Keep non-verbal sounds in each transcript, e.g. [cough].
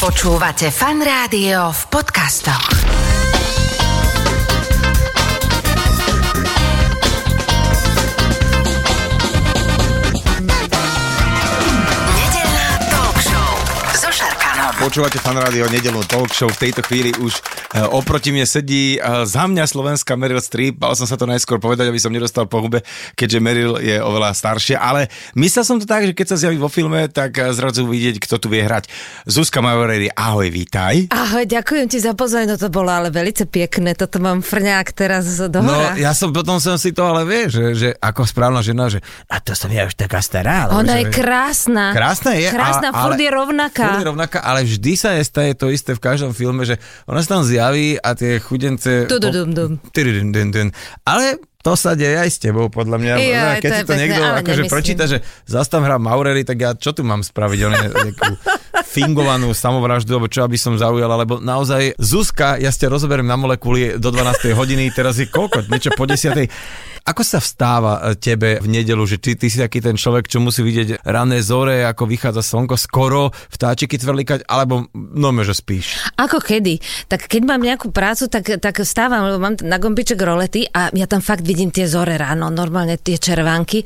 Počúvate fan rádio v podcastoch. Počúvate fan rádio nedelnú talk show. V tejto chvíli už oproti mne sedí e, za mňa slovenská Meryl Streep. Mal som sa to najskôr povedať, aby som nedostal po hube, keďže Meryl je oveľa staršia. Ale myslel som to tak, že keď sa zjaví vo filme, tak e, zrazu vidieť, kto tu vie hrať. Zuzka Majoreri, ahoj, vítaj. Ahoj, ďakujem ti za pozornosť, no to bolo ale velice pekné, toto mám frňák teraz do No, ja som potom som si to ale vie, že, že ako správna žena, že a to som ja už taká stará. ale Ona že- je krásna. Krásna je. Krásna, a, furt je rovnaká. Furt je rovnaká, ale vždy sa je staje to isté v každom filme, že ona sa tam zjaví a tie chudence... Ale to sa deje aj s tebou, podľa mňa. Jaj, No, Keď to si to pekné, niekto akože prečíta, že zas tam hrá Maurery, tak ja čo tu mám spraviť? On je [laughs] fingovanú samovraždu, alebo čo aby som zaujala, lebo naozaj Zuzka, ja ste rozoberiem na molekuly do 12. hodiny, teraz je koľko? Niečo po 10. Ako sa vstáva e, tebe v nedelu, že ty, ty si taký ten človek, čo musí vidieť rané zore, ako vychádza slnko, skoro vtáčiky tvrlikať, alebo no, že spíš? Ako kedy? Tak keď mám nejakú prácu, tak, tak vstávam, lebo mám na gombiček rolety a ja tam fakt vidím tie zore ráno, normálne tie červánky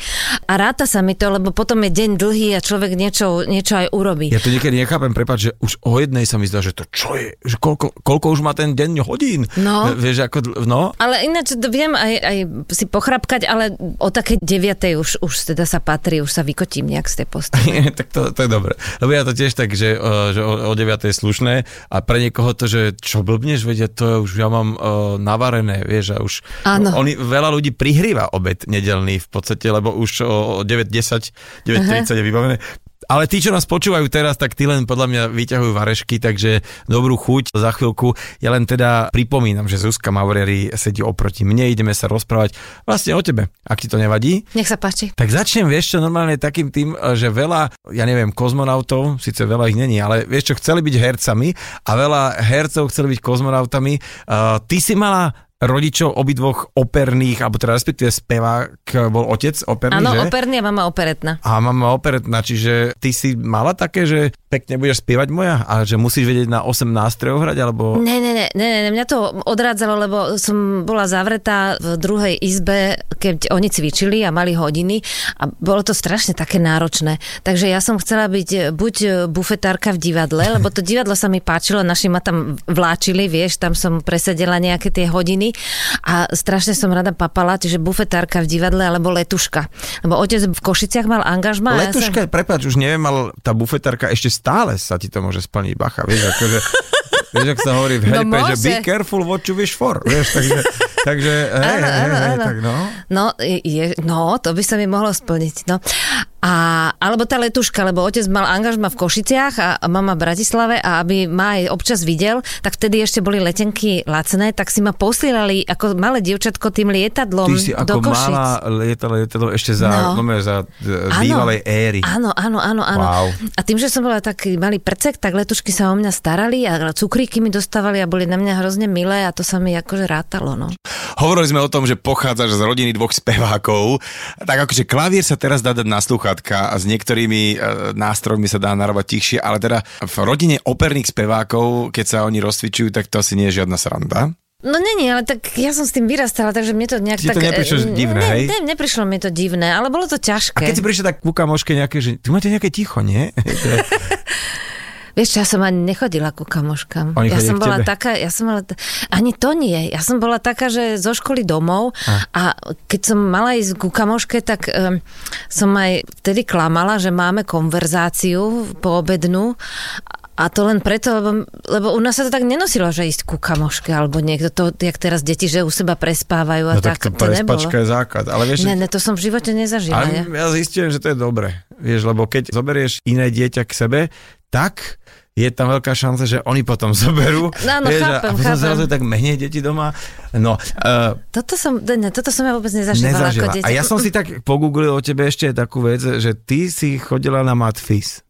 a ráta sa mi to, lebo potom je deň dlhý a človek niečo, niečo aj urobí. Ja to niekedy nechápem, prepáč, že už o jednej sa mi zdá, že to čo je, že koľko, koľko už má ten deň hodín. No. Vieš, ako, no, Ale ináč viem aj, aj si pochrapkať, ale o také 9. už, už teda sa patrí, už sa vykotím nejak z tej postele. [laughs] tak to, to je dobre. Lebo ja to tiež tak, že, uh, že o, o 9 je slušné a pre niekoho to, že čo blbneš, vedia, to už ja mám uh, navarené, vieš, a už Áno. oni, veľa ľudí prihrýva obed nedelný v podstate, lebo už o 9.10, 9.30 je vybavené. Ale tí, čo nás počúvajú teraz, tak tí len podľa mňa vyťahujú varešky, takže dobrú chuť za chvíľku. Ja len teda pripomínam, že Zuzka Maureri sedí oproti mne, ideme sa rozprávať vlastne o tebe, ak ti to nevadí. Nech sa páči. Tak začnem, vieš čo, normálne takým tým, že veľa, ja neviem, kozmonautov, síce veľa ich není, ale vieš čo, chceli byť hercami a veľa hercov chceli byť kozmonautami. Uh, ty si mala rodičov obidvoch operných, alebo teda respektíve spevák, bol otec operný, Áno, operný a mama operetná. A mama operetná, čiže ty si mala také, že pekne budeš spievať moja a že musíš vedieť na 8 nástrojov hrať, alebo... Ne, ne, ne, ne, ne, mňa to odrádzalo, lebo som bola zavretá v druhej izbe, keď oni cvičili a mali hodiny a bolo to strašne také náročné. Takže ja som chcela byť buď bufetárka v divadle, lebo to divadlo sa mi páčilo, naši ma tam vláčili, vieš, tam som presedela nejaké tie hodiny a strašne som rada papala, čiže bufetárka v divadle alebo letuška. Lebo otec v Košiciach mal angažma. a ja som- Letuška, prepáč, už neviem, ale tá bufetárka ešte stále sa ti to môže splniť, bacha, vieš, akože... Vieš, ak sa hovorí v No heripe, že be careful what you wish for, vieš, takže, takže hej, Áno, hej, áno, hej, áno. tak no. No, je, no, to by sa mi mohlo splniť. No. A, alebo tá letuška, lebo otec mal angažma v Košiciach a, mama v Bratislave a aby ma aj občas videl, tak vtedy ešte boli letenky lacné, tak si ma posielali ako malé dievčatko tým lietadlom Ty si do ako Košic. malá lietala lietadlo ešte za, no. No. za e, bývalej éry. Áno, áno, áno, áno. Wow. A tým, že som bola taký malý prcek, tak letušky sa o mňa starali a cukríky mi dostávali a boli na mňa hrozne milé a to sa mi akože rátalo, no. Hovorili sme o tom, že pochádzaš z rodiny dvoch spevákov. Tak akože klavír sa teraz dá dať na sluchátka a s niektorými e, nástrojmi sa dá narábať tichšie, ale teda v rodine operných spevákov, keď sa oni rozcvičujú, tak to asi nie je žiadna sranda. No není, ale tak ja som s tým vyrastala, takže mne to nejak Ti to tak... neprišlo e, divné, ne, hej? Ne, neprišlo mi to divné, ale bolo to A ťažké. keď si prišla tak ku kamoške nejaké, že ty máte nejaké ticho, nie? [laughs] [laughs] [laughs] Vieš ja som ani nechodila ku kamoškám. Oni ja som bola tebe? taká, ja som t- ani to nie. Ja som bola taká, že zo školy domov a, keď som mala ísť ku kamoške, tak um, som aj vtedy klamala, že máme konverzáciu poobednú a to len preto, lebo, lebo u nás sa to tak nenosilo, že ísť ku kamoške alebo niekto, to, jak teraz deti, že u seba prespávajú a No tak tak, to prespačka je základ. Ale vieš, Ne, ne, to som v živote nezažila. ale ja. ja zistujem, že to je dobre. Vieš, lebo keď zoberieš iné dieťa k sebe, tak je tam veľká šanca, že oni potom [laughs] zoberú. Áno, vieš, chápem, a potom chápem. zrazu tak menej deti doma. No, uh, Toto som, ne, toto som ja vôbec nezažívala, ako dieťa. A ja som si tak pogooglil o tebe ešte takú vec, že ty si chodila na matfis.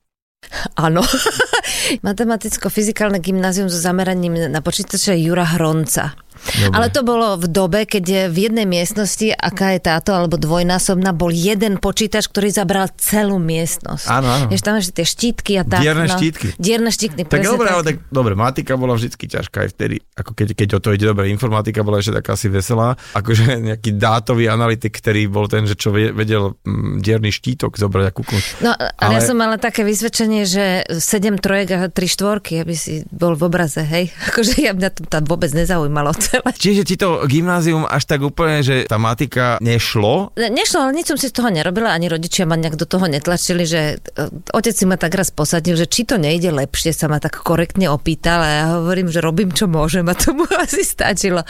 Áno. [laughs] Matematicko-fyzikálne gymnázium so zameraním na počítače Jura Hronca. Dobre. Ale to bolo v dobe, keď v jednej miestnosti, aká je táto, alebo dvojnásobná, bol jeden počítač, ktorý zabral celú miestnosť. Áno, áno. Vieš, tam ešte tie štítky a tak. Dierne no. štítky. Dierne štítky, Tak dobre, ale tak dobre, matika bola vždy ťažká aj vtedy, ako keď, keď o to ide dobre, informatika bola ešte taká asi veselá, akože [laughs] nejaký dátový analytik, ktorý bol ten, že čo ve- vedel mm, dierný štítok zobrať a kúknuť. No, ale... Ale- ja som mala také vysvedčenie, že 7 trojek a 3 štvorky, aby si bol v obraze, hej. [laughs] Akože ja mňa to tam vôbec nezaujímalo celé. Čiže ti to gymnázium až tak úplne, že tá matika nešlo? Nešlo, ale nič som si z toho nerobila, ani rodičia ma nejak do toho netlačili, že e, otec si ma tak raz posadil, že či to nejde lepšie, sa ma tak korektne opýtal a ja hovorím, že robím čo môžem a [laughs] to mu asi stačilo.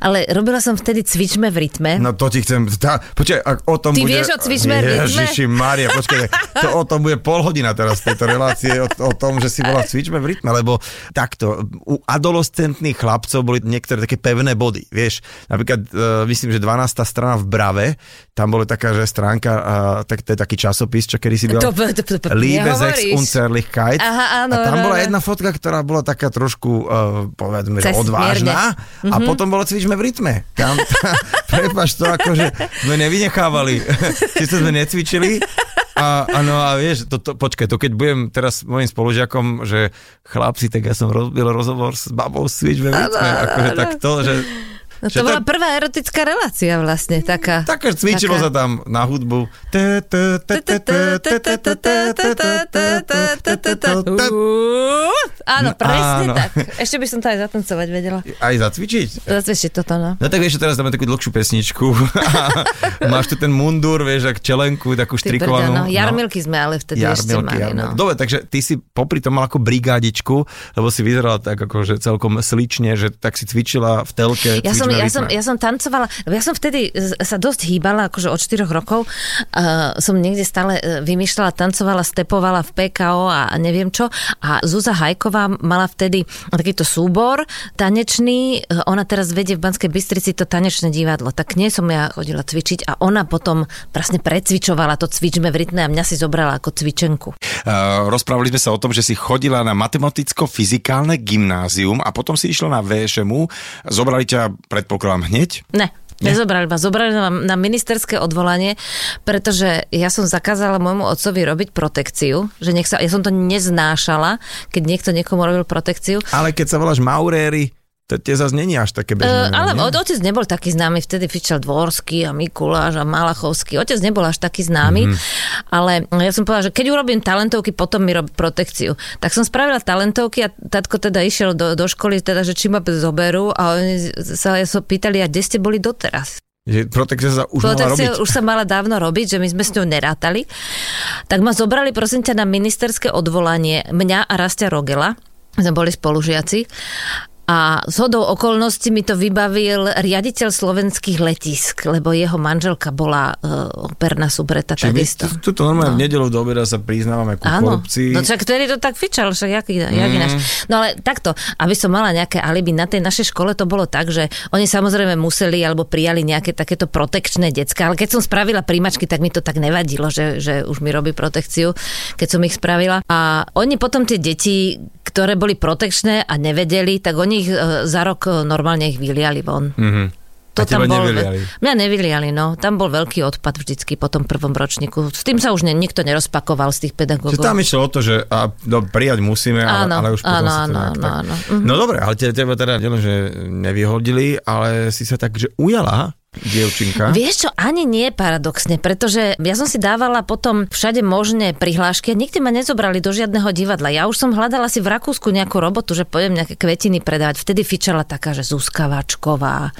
Ale robila som vtedy cvičme v rytme. No to ti chcem... Tá, počkaj, ak o tom Ty bude... vieš o cvičme v rytme? Ježiši Maria, počkaj, to o tom bude pol hodina teraz tejto relácie, o, o tom, že si bola cvičme v rytme, lebo takto, u adolescentných chlapcov boli niektoré také pevné body, vieš, napríklad, uh, myslím, že 12. strana v Brave, tam bola taká, že stránka, uh, tak, to je taký časopis, čo kedy si bola... To- to- to- to- Liebe sex nehovoríš. unzerlichkeit. Aha, áno, a tam bola jedna fotka, ktorá bola taká trošku, uh, povedzme, že odvážna a potom bolo cvičme v rytme. Tam, [laughs] prepač to akože sme nevynechávali. [laughs] Sice sme necvičili, a, a no a vieš, to, to, počkaj, to keď budem teraz mojim spolužiakom, že chlapci, tak ja som robil rozhovor s babou Switch akože tak to, že... No to bola prvá erotická relácia vlastne, taká. Také cvičilo taká- sa tam na hudbu. Áno, presne tak. Ešte by som to aj zatancovať vedela. Aj zacvičiť? Ešte toto, no. No tak vieš, teraz dáme takú dlhšiu pesničku. Máš tu ten mundur, vieš, ak čelenku, takú štrikovanú. no. Jarmilky sme ale vtedy ešte mali, no. Dobre, takže ty si popri tom mal ako brigádičku, lebo si vyzerala tak akože celkom slične, že tak si cvičila v telke. Ja som, cvičme ja, som, ja som tancovala, ja som vtedy sa dosť hýbala, akože od 4 rokov. Uh, som niekde stále uh, vymýšľala, tancovala, stepovala v PKO a, a neviem čo. A Zúza Hajková mala vtedy takýto súbor tanečný. Uh, ona teraz vedie v Banskej Bystrici to tanečné divadlo. Tak nie som ja chodila cvičiť a ona potom vlastne precvičovala to cvičme v rytme a mňa si zobrala ako cvičenku. Uh, rozprávali sme sa o tom, že si chodila na matematicko-fyzikálne gymnázium a potom si išla na VŠMU. Zobrali ťa, predpokladám, hneď? Ne. Nezobrali ma, zobrali ma na ministerské odvolanie, pretože ja som zakázala môjmu otcovi robiť protekciu, že nech sa, ja som to neznášala, keď niekto niekomu robil protekciu. Ale keď sa voláš Mauréry, to tie zase není až také bežné. Uh, ale nie? otec nebol taký známy, vtedy fičal Dvorský a Mikuláš a Malachovský. Otec nebol až taký známy, Mhm. mm-hmm. ale ja som povedala, že keď urobím talentovky, potom mi robí protekciu. Tak som spravila talentovky a tatko teda išiel do, do školy, teda, že či ma zoberú a oni sa ja sa pýtali, a kde ste boli doteraz? Že protekcia sa už mala Protekcia robiť. už sa mala dávno robiť, že my sme s ňou nerátali. Tak ma zobrali prosím ťa na ministerské odvolanie mňa a Rastia Rogela. Sme boli spolužiaci. A z hodou okolností mi to vybavil riaditeľ slovenských letisk, lebo jeho manželka bola uh, operná subreta Čiže takisto. tu- tuto normálne v nedelu do obeda sa priznávame ku Áno, korupcii. no však vtedy to tak fičal, však jak, jak mm. ináč. No ale takto, aby som mala nejaké alibi, na tej našej škole to bolo tak, že oni samozrejme museli alebo prijali nejaké takéto protekčné decka, ale keď som spravila príjmačky, tak mi to tak nevadilo, že, že už mi robí protekciu, keď som ich spravila. A oni potom tie deti, ktoré boli protekčné a nevedeli, tak oni ich e, za rok e, normálne ich vyliali von. Mhm. A teba nevyliali? Mňa nevyliali, no. Tam bol veľký odpad vždycky po tom prvom ročníku. S tým sa už ne, nikto nerozpakoval z tých pedagógov. Že tam išlo o to, že a, no, prijať musíme, ale, Áno, ale už potom áno, sa to áno, nejak áno, tak... áno. Mhm. No dobre, ale te, teba teda nielen, že nevyhodili, ale si sa tak, že ujala, dievčinka. Vieš čo, ani nie paradoxne, pretože ja som si dávala potom všade možné prihlášky a nikdy ma nezobrali do žiadneho divadla. Ja už som hľadala si v Rakúsku nejakú robotu, že pôjdem nejaké kvetiny predávať. Vtedy fičala taká, že Zuzka Vačková,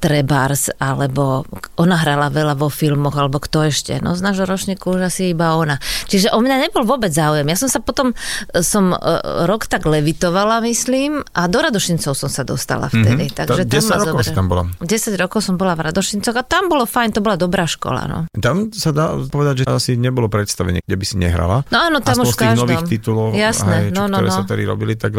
Trebars, alebo ona hrala veľa vo filmoch, alebo kto ešte. No z nášho ročníku už asi iba ona. Čiže o mňa nebol vôbec záujem. Ja som sa potom, e, som e, rok tak levitovala, myslím, a do Radošincov som sa dostala vtedy. Mhm. Takže To tam 10 ma rokov bola. 10 rokov som bola bola v Radošincoch a tam bolo fajn, to bola dobrá škola. No, Tam sa dá povedať, že asi nebolo predstavenie, kde by si nehrala. no áno, tam Aspoň už z tých každom. nových titulov, Jasné, aj, čo, no, no, ktoré no. sa tady robili, tak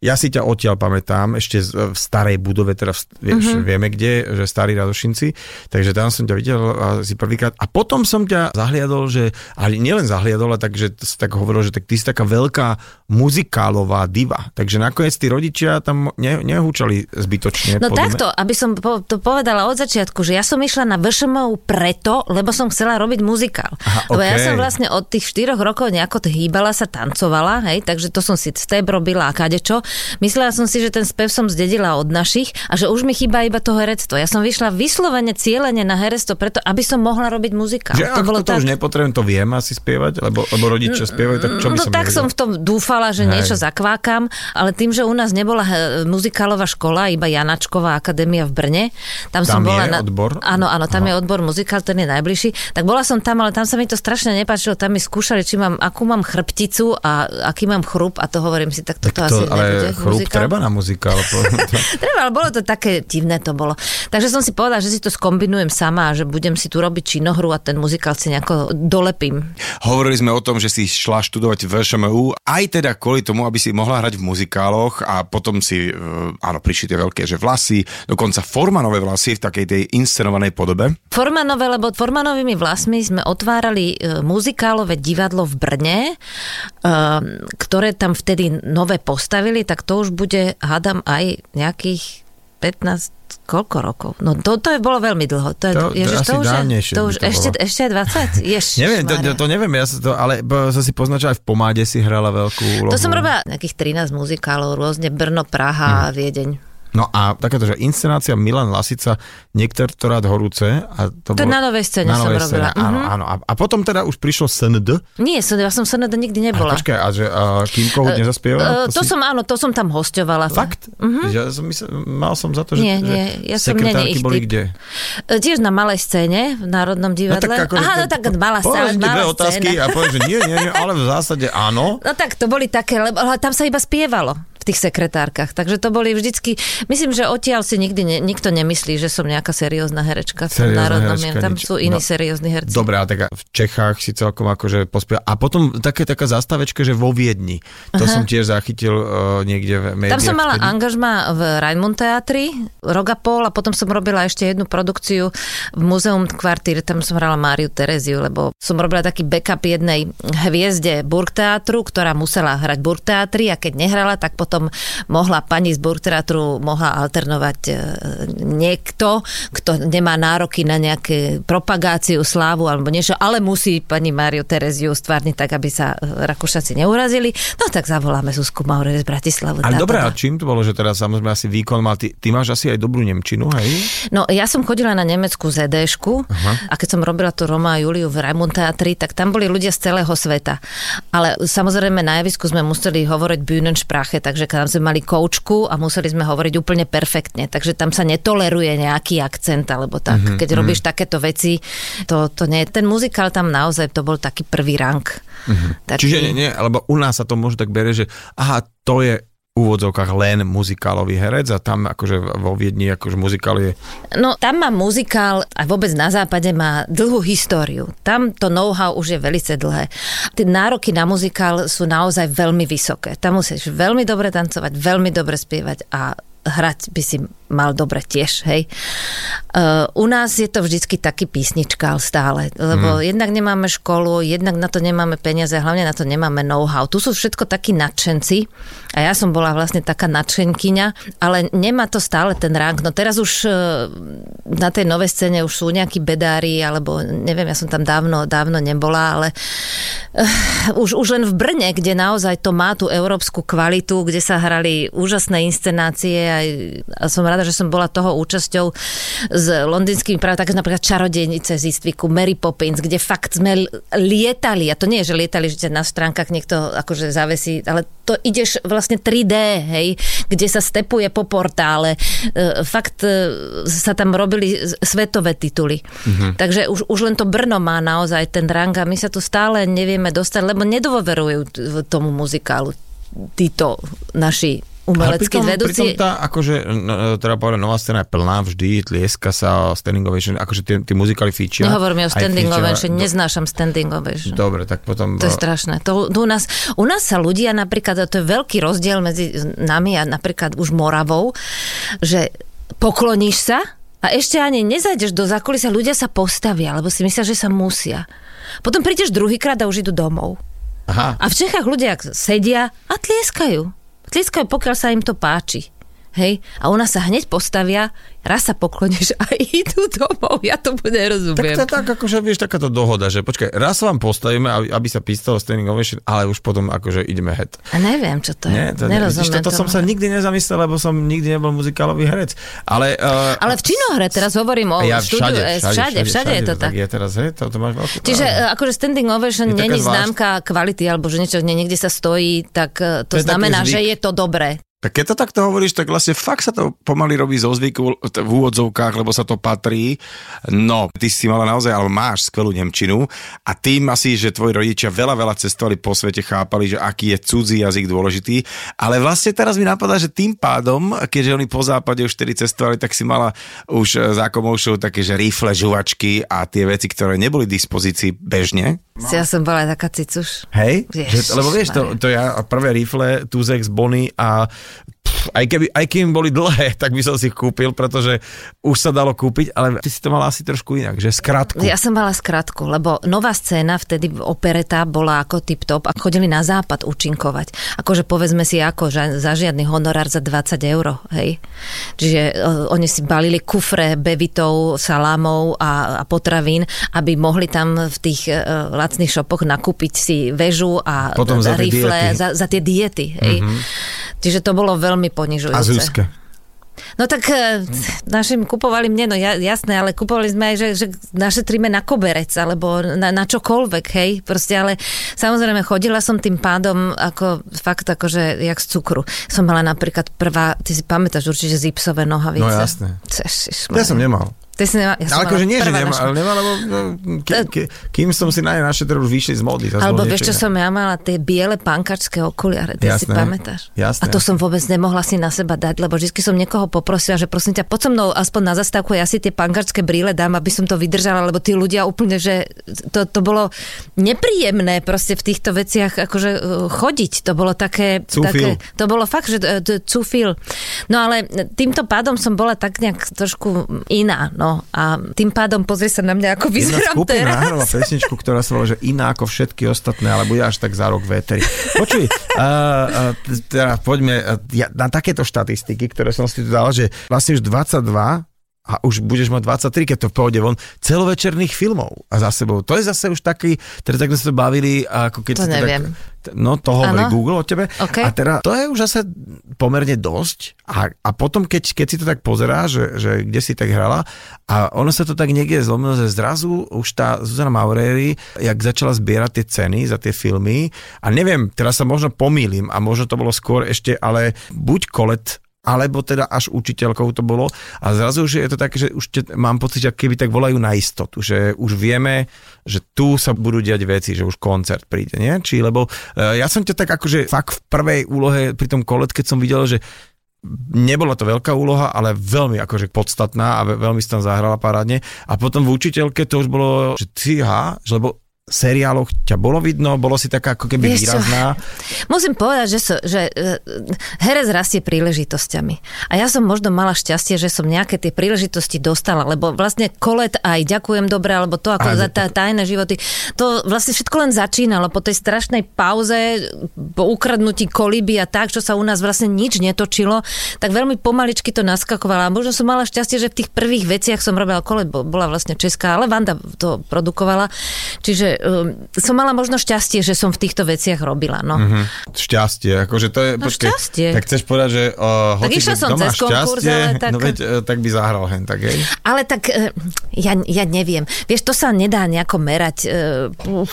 ja si ťa odtiaľ pamätám, ešte v starej budove, teda vieš, Mhm. mm-hmm. vieme kde, že starí Radošinci, takže tam som ťa videl asi prvýkrát a potom som ťa zahliadol, že, ale nielen zahliadol, ale tak, že tak hovoril, že tak ty si taká veľká muzikálová diva, takže nakoniec tí rodičia tam ne, nehúčali zbytočne. No podľa mňa. takto, aby som to povedala od začiatku, že ja som išla na VŠMU preto, lebo som chcela robiť muzikál. Aha, Lebo ja okej. som vlastne od tých 4 rokov nejako hýbala sa, tancovala, hej, takže to som si step robila a kadečo. Myslela som si, že ten spev som zdedila od našich a že už mi chýba iba to herectvo. Ja som vyšla vyslovene cieľene na herectvo preto, aby som mohla robiť muzikál. Že to, to už nepotrebujem, to viem asi spievať, lebo, lebo rodičia spievajú, tak čo by no som tak som v tom dúfala, že Hej. niečo zakvákam, ale tým, že u nás nebola muzikálová škola, iba Janačková akadémia v Brne, tam, som Tam bola je na... odbor? Áno, áno, tam je odbor muzikál, ten je najbližší. Tak bola som tam, ale tam sa mi to strašne nepáčilo, tam mi skúšali, či mám, akú mám chrbticu a aký mám chrup a to hovorím si, tak toto Tak asi to, ale nebude chrup muzikál. treba na muzikál. [laughs] [laughs] Treba, ale bolo to také divné to bolo. Takže som si povedala, že si to skombinujem sama a že budem si tu robiť činohru a ten muzikál si nejako dolepím. Hovorili sme o tom, že si šla študovať v ŠMU, aj teda kvôli tomu, aby si mohla hrať v muzikáloch a potom si, e, áno, prišli tie veľké, že vlasy, dokonca formanové vlasy v takej tej inscenovanej podobe. Formanové, lebo Formanovými vlasmi sme otvárali e, muzikálové divadlo v Brne, e, ktoré tam vtedy nové postavili, tak to už bude, hádam, aj nejakých 15 koľko rokov? No to, to je bolo veľmi dlho. To, je, To- to ježiš, asi to už, je, to už to ešte, bolo. ešte aj 20? [laughs] Ježiš, neviem, to, to, to neviem, ja sa to, ale som si poznačil aj v pomáde si hrala veľkú úlohu. To som robila nejakých 13 muzikálov, rôzne Brno, Praha a Viedeň. No a takéto, že inscenácia Milan Lasica, niektorát horúce. A to, To bolo, na Novej scéne som robila, Áno, mhm. áno. A, a potom teda už prišlo SND. Nie, som, ja som sa nikdy A nebola. počkaj, a že a Kim Kohut E, nezaspievala? to, som, áno, to som tam hostovala. Fakt? Uh-huh. Ja som myslel, mal som za to, že, Nie, že nie, ja som nie sekretárky boli typ. kde? E, Tiež na malej scéne v Národnom divadle. akože Aha, to- no tak malá scéna, malá otázky scéna. a poviem, že nie, nie, nie, ale v zásade áno. No tak to boli také, lebo tam sa iba spievalo tých sekretárkach. Takže to boli vždycky, myslím, že odtiaľ si nikdy ne, nikto nemyslí, že som nejaká seriózna herečka v tom Seriózna národnom. herečka, tam nič. sú iní No. seriózni herci. Dobre, a tak v Čechách si celkom akože pospieva. A potom také taká zastavečka, že vo Viedni. To som tiež zachytil uh, niekde v médiách. Tam som mala vtedy. angažma v Raimund teatri, rok a pol a potom som robila ešte jednu produkciu v Muzeum Kvartír, tam som hrala Máriu Tereziu, lebo som robila taký backup jednej hviezde Burgteatru, ktorá musela hrať Burgteatri a keď nehrala, tak potom mohla pani z Burgteatru mohla alternovať e, niekto, kto nemá nároky na nejaké propagáciu, slávu alebo niečo, ale musí pani Máriu Tereziu stvárniť tak, aby sa e, Rakúšaci neurazili. No tak zavoláme Zuzku Maurer z Bratislavu. Ale dobré, a čím to bolo, že teraz samozrejme asi výkon mal, ty, ty máš asi aj dobrú Nemčinu, hej? No, ja som chodila na nemeckú ZDšku a keď som robila tu Roma a Juliu v Raimund teatri, tak tam boli ľudia z celého sveta. Ale samozrejme na javisku sme museli hovoriť Bühnensprache, takže tam sme mali koučku a museli sme hovoriť úplne perfektne. Takže tam sa netoleruje nejaký akcent alebo tak. Mhm, Keď robíš takéto veci, to, to nie. Ten muzikál tam naozaj to bol taký prvý rang. Taký... Čiže nie, nie, lebo u nás sa to možno tak bere, že aha, to je úvodzovkách len muzikálový herec a tam akože vo Viedni akože muzikál je No tam má muzikál a vôbec na západe má dlhú históriu. Tam to know-how už je velice dlhé. Tie nároky na muzikál sú naozaj veľmi vysoké. Tam musíš veľmi dobre tancovať, veľmi dobre spievať a hrať by si mal dobre tiež, hej. Uh, u nás je to vždycky taký písničkál stále, lebo mm. jednak nemáme školu, jednak na to nemáme peniaze, hlavne na to nemáme know-how. Tu sú všetko takí nadšenci a ja som bola vlastne taká nadšenkyňa, ale nemá to stále ten rang. No teraz už uh, na tej novej scéne už sú nejakí bedári, alebo neviem, ja som tam dávno, dávno nebola, ale uh, už, už len v Brne, kde naozaj to má tú európsku kvalitu, kde sa hrali úžasné inscenácie aj, a som rada, že som bola toho účasťou s londýnskymi práve také napríklad Čarodejnice z Istviku, Mary Poppins, kde fakt sme lietali, a to nie je, že lietali, že na stránkach niekto akože zavesí, ale to ideš vlastne 3D, hej, kde sa stepuje po portále. E, Fakt e, sa tam robili svetové tituly. Mm-hmm. Takže už, už len to Brno má naozaj ten rang a my sa tu stále nevieme dostať, lebo nedôverujú t- tomu muzikálu títo naši umelecký pritom, vedúci. pritom tá, akože, no, teda povedať, nová scéna je plná vždy, tlieska sa, standing ovation, akože tie, tie muzikály fíčia. Nehovor mi o standing ovation, neznášam standing ovation. Dobre, tak potom... To je strašné. To, to u, nás, u nás sa ľudia napríklad, a to je veľký rozdiel medzi nami a napríklad už Moravou, že pokloníš sa a ešte ani nezajdeš do zákulisia, ľudia sa postavia, lebo si myslia, že sa musia. Potom prídeš druhýkrát a už idú domov. Aha, A v Čechách ľudia sedia a tlieskajú. Tlieskajú, pokiaľ sa im to páči. Hej? A nás sa hneď postavia, raz sa pokloníš [laughs] a idú domov. Ja to tak nerozumiem. to je tak, akože vieš, takáto dohoda, že počkaj, raz sa vám postavíme, aby, aby sa písalo standing ovation, ale už potom akože ideme head. A neviem, čo to je. Nie, to, Nerozumiem toto som sa nikdy nezamyslel, lebo som nikdy nebol muzikálový herec. Ale, uh, Ale v činohre, teraz hovorím o ja štúdiu, všade, eh, všade, všade, všade, je to tak. Je teraz, hej, to, to máš veľkú Čiže pravdu. e, akože standing ovation není známka kvality, alebo že niečo, nie, niekde sa stojí, tak to, To znamená, že je to dobré. Tak keď to takto hovoríš, tak vlastne fakt sa to pomaly robí zo zvyku v úvodzovkách, lebo sa to patrí. No, ty si mala naozaj, alebo máš skvelú Nemčinu a tým asi, že tvoji rodičia veľa, veľa cestovali po svete, chápali, že aký je cudzí jazyk dôležitý. Ale vlastne teraz mi napadá, že tým pádom, keďže oni po západe už vtedy cestovali, tak si mala už e, za komoušou také, že rifle, žuvačky a tie veci, ktoré neboli v dispozícii bežne. No. Ja som bola taká cicuš. Hej? Ježiš Že, lebo vieš, to, to ja prvé rifle, Tuzex, Bony a pff, aj, keby, aj kým boli dlhé, [laughs] tak by som si ich kúpil, pretože už sa dalo kúpiť, ale ty si to mala asi trošku inak, že skratku. Ja som mala skratku, lebo nová scéna, vtedy opereta bola ako tip-top a chodili na západ účinkovať. Akože povedzme si ako, že za žiadny honorár za 20 eur, hej. Čiže uh, oni si balili kufre bevitov, salámov a, a potravín, aby mohli tam v tých uh, lacných šopoch nakúpiť si väžu a Potom za rifle diety. za, za tie diety, hej. Mm-hmm. Čiže to bolo veľmi ponižujúce. A Zuzke. No tak e, našim kupovali mne, no ja, jasné, ale kupovali sme aj, že, že našetríme na koberec, alebo na, na čokoľvek, hej, proste, ale samozrejme chodila som tým pádom ako fakt akože jak z cukru. Som mala napríklad prvá, ty si pamätáš určite zipsové nohavice. No jasné. Cešiš, Ja som nemal. Ty si nema, ja Ale akože nie, že nemá, ale nemá, lebo no, ke, ke, kým som si na ne naše už vyšli z zas Alebo vieš, čo som ja mala, tie biele pankačské okuliare, ty si Jasné. pamätáš? Jasné. A to som vôbec nemohla si na seba dať, lebo vždy som niekoho poprosila, že prosím ťa, poď so mnou aspoň na zastávku, ja si tie pankačské brýle dám, aby som to vydržala, lebo tí ľudia úplne, že to, to bolo nepríjemné proste v týchto veciach akože uh, chodiť. To bolo také... Cúfil. také to bolo fakt, že to- cúfil. No ale týmto pádom som bola tak nejak trošku iná, no. A tým pádom pozri sa na mňa, ako Jedna vyzerám skupina teraz. nahrala pesničku, ktorá sa volá, že iná ako všetky ostatné, ale bude až tak za rok v éteri. Počuj, uh, uh, teda poďme uh, ja, na takéto štatistiky, ktoré som si tu dal, že vlastne už 22 a už budeš mať 23, keď to pôjde von, celovečerných filmov a za sebou. To je zase už taký, teraz tak sme sa bavili, ako keď To neviem. Tak, no to hovorí Áno. Google o tebe. OK. A teda to je už zase pomerne dosť a, a potom, keď, keď si to tak pozerá, že, že kde si tak hrala a ono sa to tak niekde zlomilo, že zrazu už tá Zuzana Maureri, jak začala zbierať tie ceny za tie filmy a neviem, teraz sa možno pomýlim a možno to bolo skôr ešte, ale buď kolet alebo teda až učiteľkou to bolo a zrazu už je to také, že už te, mám pocit, že keby tak volajú na istotu, že už vieme, že tu sa budú diať veci, že už koncert príde, nie? Či lebo e, ja som ťa tak akože fakt v prvej úlohe pri tom kolet, keď som videl, že nebola to veľká úloha, ale veľmi akože podstatná a ve- veľmi si tam zahrala parádne. A potom v učiteľke to už bolo, že ty, že lebo seriáloch ťa bolo vidno, bolo si taká ako keby Vieš čo? výrazná. Musím povedať, že, so, že e, herec rastie príležitosťami. A ja som možno mala šťastie, že som nejaké tie príležitosti dostala, lebo vlastne kolet aj ďakujem dobre, alebo to ako za tá, tajné životy, to vlastne všetko len začínalo po tej strašnej pauze, po ukradnutí koliby a tak, čo sa u nás vlastne nič netočilo, tak veľmi pomaličky to naskakovalo. A možno som mala šťastie, že v tých prvých veciach som robila kolet, bo bola vlastne česká, ale Vanda to produkovala. Čiže um, som mala možno šťastie, že som v týchto veciach robila. No. Hm, šťastie, akože to je... No, počkej, šťastie. Tak chceš povedať, že uh, Tak hoci keď som cez konkurs, šťastie, ale tak- no veď, uh, tak by zahral hen, tak hej? Ale tak e, ja, ja neviem. Vieš, to sa nedá nejako merať. e, uf,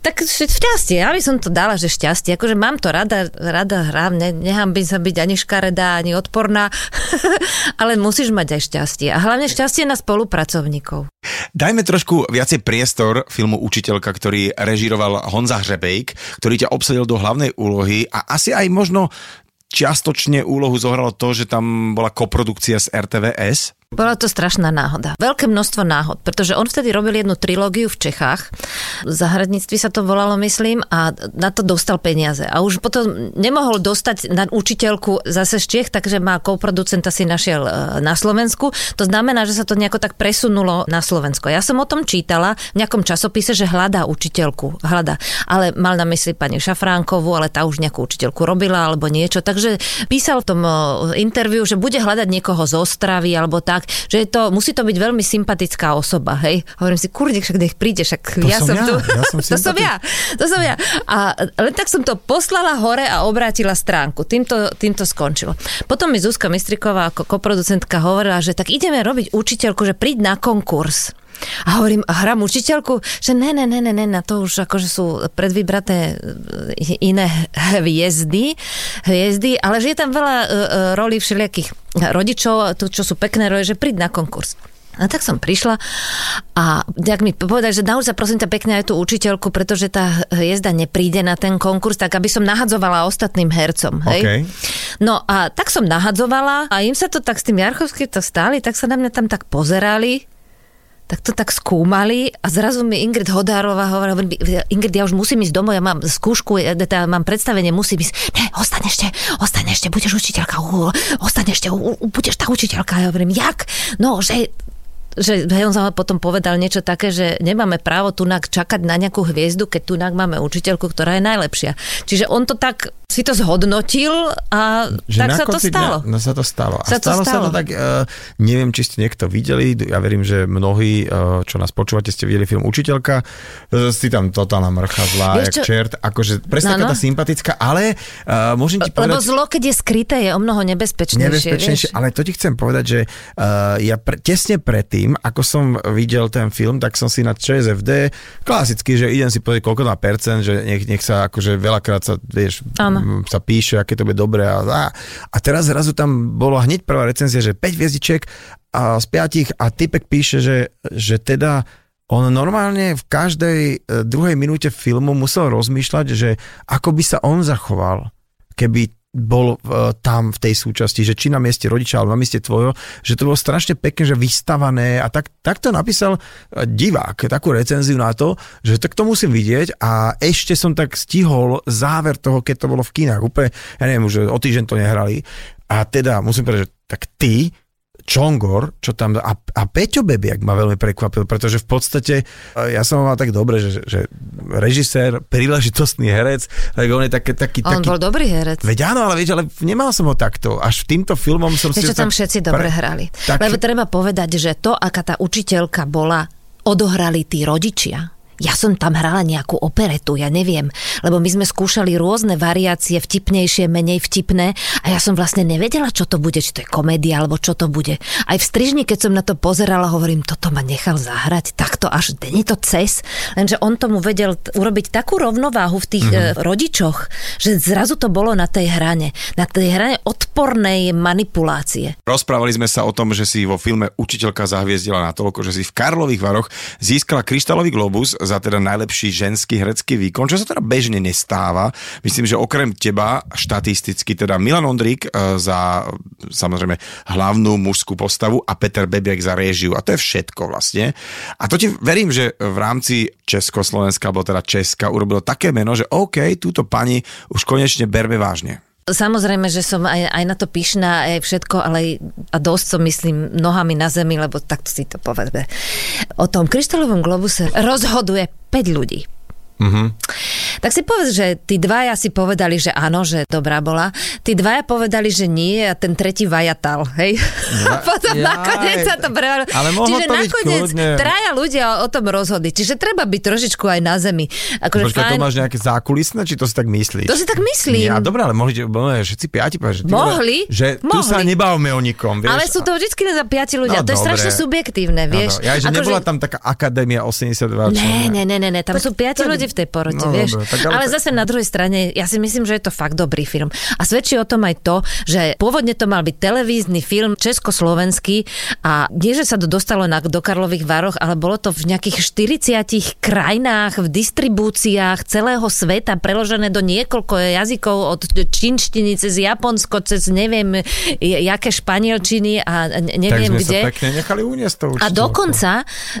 Tak šťastie, ja by som to dala, že šťastie. Akože mám to rada, rada hrám, ne, nechám by sa byť ani škaredá, ani odporná, [laughs] ale musíš mať aj šťastie. A hlavne šťastie na spolupracovníkov. Dajme trošku viacej priestor filmu Učiteľka, ktorý režíroval Honza Hřebejk, ktorý ťa obsadil do hlavnej úlohy a asi aj možno čiastočne úlohu zohralo to, že tam bola koprodukcia z RTVS? Bola to strašná náhoda. Veľké množstvo náhod, pretože on vtedy robil jednu trilógiu v Čechách. V zahradníctví sa to volalo, myslím, a na to dostal peniaze. A už potom nemohol dostať na učiteľku zase z Čech, takže má koproducenta si našiel e, na Slovensku. To znamená, že sa to nejako tak presunulo na Slovensko. Ja som o tom čítala v nejakom časopise, že hľadá učiteľku. Hľadá. Ale mal na mysli pani Šafránkovú, ale tá už nejakú učiteľku robila alebo niečo. Takže písal v tom e, interviu, že bude hľadať niekoho z Ostravy alebo tak tak, že je to, musí to byť veľmi sympatická osoba, hej. Hovorím si, kurník, však nech príde, však To ja som ja, tu. ja som [laughs] to som ja, to som ja. A len tak som to poslala hore a obrátila stránku. Týmto, týmto skončilo. Potom mi Zuzka Mistriková ako koproducentka hovorila, že tak ideme robiť učiteľku, že príď na konkurs. A hovorím, a hrám učiteľku, že ne, ne, ne, ne, ne, na to už akože sú predvybraté e, iné hviezdy, hviezdy, ale že je tam veľa uh, rolí všelijakých rodičov, to, čo sú pekné role, že príď na konkurs. A tak som prišla a nejak mi povedali, že sa prosím ťa pekne aj tú učiteľku, pretože tá hviezda nepríde na ten konkurs, tak aby som nahadzovala ostatným hercom. Hej? Okay. No a tak som nahadzovala a im sa to tak s tým Jarchovským to stáli, tak sa na mňa tam tak pozerali tak to tak skúmali a zrazu mi Ingrid Hodárová hovorila, Ingrid, ja už musím ísť domov, ja mám skúšku, ja teda mám predstavenie, musím ísť. Ne, ostaň ešte, ostaň ešte, budeš učiteľka, ostaň ešte, budeš tá učiteľka. Ja hovorím, jak? No, že že on sa potom povedal niečo také, že nemáme právo tunak čakať na nejakú hviezdu, keď tunak máme učiteľku, ktorá je najlepšia. Čiže on to tak si to zhodnotil a že tak sa to stalo. Dňa, no sa to stalo. A sa stalo, to stalo sa to tak, uh, neviem, či ste niekto videli, ja verím, že mnohí, uh, čo nás počúvate, ste videli film Učiteľka, uh, si tam totálna mrcha zlá, jak čert, akože presne no, no. tá sympatická, ale uh, môžem ti povedať... Lebo zlo, keď je skryté, je o mnoho nebezpečnejšie. Nebezpečnejšie, ale to ti chcem povedať, že uh, ja pre, tesne predtým, ako som videl ten film, tak som si na ČSFD, klasicky, že idem si povedať, koľko má percent, že nech, nech sa akože veľakrát sa, vieš, Áno sa píše, aké to bude dobré. A, a, teraz zrazu tam bolo hneď prvá recenzia, že 5 hviezdičiek a z 5 a typek píše, že, že teda on normálne v každej e, druhej minúte filmu musel rozmýšľať, že ako by sa on zachoval, keby bol uh, tam v tej súčasti, že či na mieste rodiča alebo na mieste tvojho, že to bolo strašne pekne, že vystavané a tak, tak to napísal uh, divák, takú recenziu na to, že tak to musím vidieť a ešte som tak stihol záver toho, keď to bolo v kinách, úplne, ja neviem, už o týždeň to nehrali. A teda musím povedať, že tak ty Čongor, čo tam, a, a Peťo Bebiak ma veľmi prekvapil, pretože v podstate ja som ho mal tak dobre, že, že režisér, príležitostný herec, tak on je taký, taký, on taký... bol dobrý herec. Veď áno, ale vieš, ale nemal som ho takto. Až týmto filmom som Vieš, si... tam všetci dobre hrali. Tak... Lebo treba povedať, že to, aká tá učiteľka bola, odohrali tí rodičia ja som tam hrala nejakú operetu, ja neviem, lebo my sme skúšali rôzne variácie, vtipnejšie, menej vtipné a ja som vlastne nevedela, čo to bude, či to je komédia alebo čo to bude. Aj v strižni, keď som na to pozerala, hovorím, toto ma nechal zahrať, takto až, není to cez, lenže on tomu vedel urobiť takú rovnováhu v tých mm-hmm. rodičoch, že zrazu to bolo na tej hrane, na tej hrane odpornej manipulácie. Rozprávali sme sa o tom, že si vo filme Učiteľka zahviezdila natoľko, že si v Karlových Varoch získala kryštálový globus za teda najlepší ženský herecký výkon, čo sa teda bežne nestáva. Myslím, že okrem teba štatisticky teda Milan Ondrík e, za samozrejme hlavnú mužskú postavu a Peter Bebiak za réžiu. A to je všetko vlastne. A to ti verím, že v rámci Československa, alebo teda Česka, urobilo také meno, že OK, túto pani už konečne berme vážne. Samozrejme, že som aj, aj na to pyšná, aj všetko, ale a dosť som myslím nohami na zemi, lebo takto si to povedme. O tom kryštálovom globuse rozhoduje 5 ľudí. Mm-hmm. Tak si povedz, že tí dvaja si povedali, že áno, že dobrá bola. Tí dvaja povedali, že nie a ten tretí vajatal, hej? Ja, [laughs] a potom ja, nakoniec sa to prevarilo. Ale Čiže to nakoniec traja ľudia o, tom rozhodli. Čiže treba byť trošičku aj na zemi. Akože Počkaj, fajn... to máš nejaké zákulisné, či to si tak myslíš? To si tak myslím. Ja, dobré, ale mohli, všetci piati povedať, že, mohli, že tu mohli. sa nebavme o nikom, vieš? Ale sú to vždy za piati ľudia. No, to je dobre. strašne subjektívne, vieš. No, no. Ja, že Ako nebola že... tam taká akadémia 82 Ne, ne, ne, ne, tam sú piati ľudí v tej porote, No, vieš. dobre, tak ale ale to- zase na druhej strane, ja si myslím, že je to fakt dobrý film. A svedčí o tom aj to, že pôvodne to mal byť televízny film československý a nie, že sa to dostalo na, do Karlových Varoch, ale bolo to v nejakých 40 krajinách, v distribúciách celého sveta, preložené do niekoľko jazykov od čínštiny cez Japonsko, cez neviem, jaké španielčiny a ne- Tak neviem sme kde. sa pekne nechali uniesť to A určite. dokonca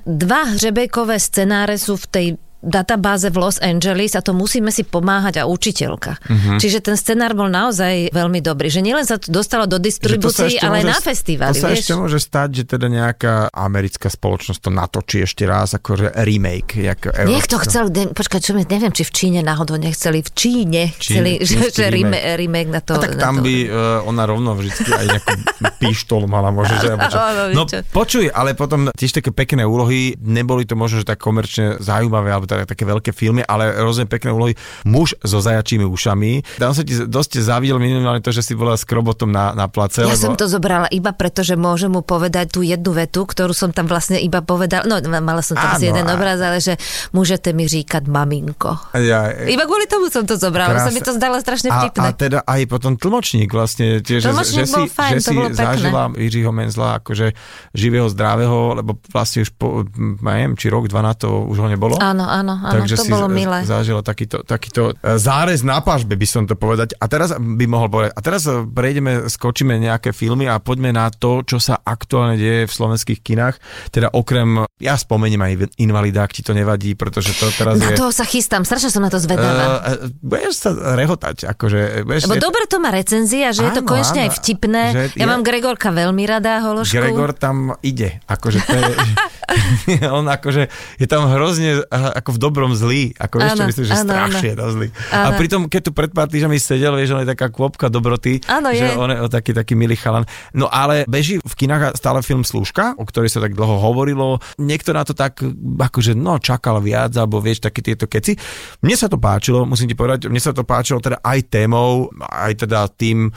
dva hřebejkové scenáre sú v tej databáze v Los Angeles a to musíme si pomáhať a učiteľka. Mhm. Čiže ten scenár bol naozaj veľmi dobrý. Že nielen sa to dostalo do Že distribúcií, ale môže- na festivali, To sa vieš. ešte môže stať, že teda nejaká americká spoločnosť to natočí ešte raz, akože remake. Jak Niekto chcel, ne, počkaj, čo mi, neviem, či v Číne náhodou nechceli, v Číne chceli, že, čínsky že remake, remake. na to. A tak na tam to. by uh, ona rovno vždy aj nejakú [laughs] pištol mala možno. Že, [laughs] no počuj, ale potom tiež také pekné úlohy, neboli to možno, že tak komerčne zaujímavé, alebo teda také veľké filmy, ale rozumiem pekné úlohy. Muž so zajačími ušami. Tam sa ti dosť zavidel minimálne to, že si bola s krobotom na, na place. Ja lebo... som to zobrala iba preto, že môžem mu povedať tú jednu vetu, ktorú som tam vlastne iba povedala. No, mala som tam asi Áno, jeden a- obraz, ale že môžete mi říkať maminko. Ja, Iba kvôli tomu som to zobrala, sa mi to zdalo strašne a, a vtipné. teda aj potom tlmočník vlastne, tiež, že, Tlmočník že, bol si, fajn, že to si zažila Jiřího Menzla akože živého, zdravého, lebo vlastne už po, neviem, či rok, dva na to už ho nebolo. Áno, áno, áno, Takže to si bolo milé. zažila takýto, takýto e, zárez na pažbe, by som to povedať. A teraz by mohol povedať, a teraz e, prejdeme, skočíme nejaké filmy a poďme na to, čo sa aktuálne deje v slovenských kinách. Teda okrem, ja spomeniem aj Invalida, ak ti to nevadí, pretože to teraz Na je... toho sa chystám, strašne som na to zvedavá. Uh, budeš sa rehotať, akože... Budeš, Lebo dobre to má recenzia, že je to Áno, konečne áno. aj vtipné. Ja je- mám Gregorka veľmi rada, Hološku. Gregor tam ide, akože to je, [laughs] [laughs] on akože je tam hrozne ako v dobrom zlý, ako vieš čo myslím, že áno, strašne áno. zlý. A Áno. pritom, keď tu pred pár týždňami sedel, vieš, on je taká kôpka dobroty, Áno, že je. on je taký, taký milý chalan. No ale beží v kinách stále film Slúžka, o ktorej sa tak dlho hovorilo. Niekto na to tak, akože no, čakal viac, alebo vieš, také tieto keci. Mne sa to páčilo, musím ti povedať, mne sa to páčilo teda aj témou, aj teda tým,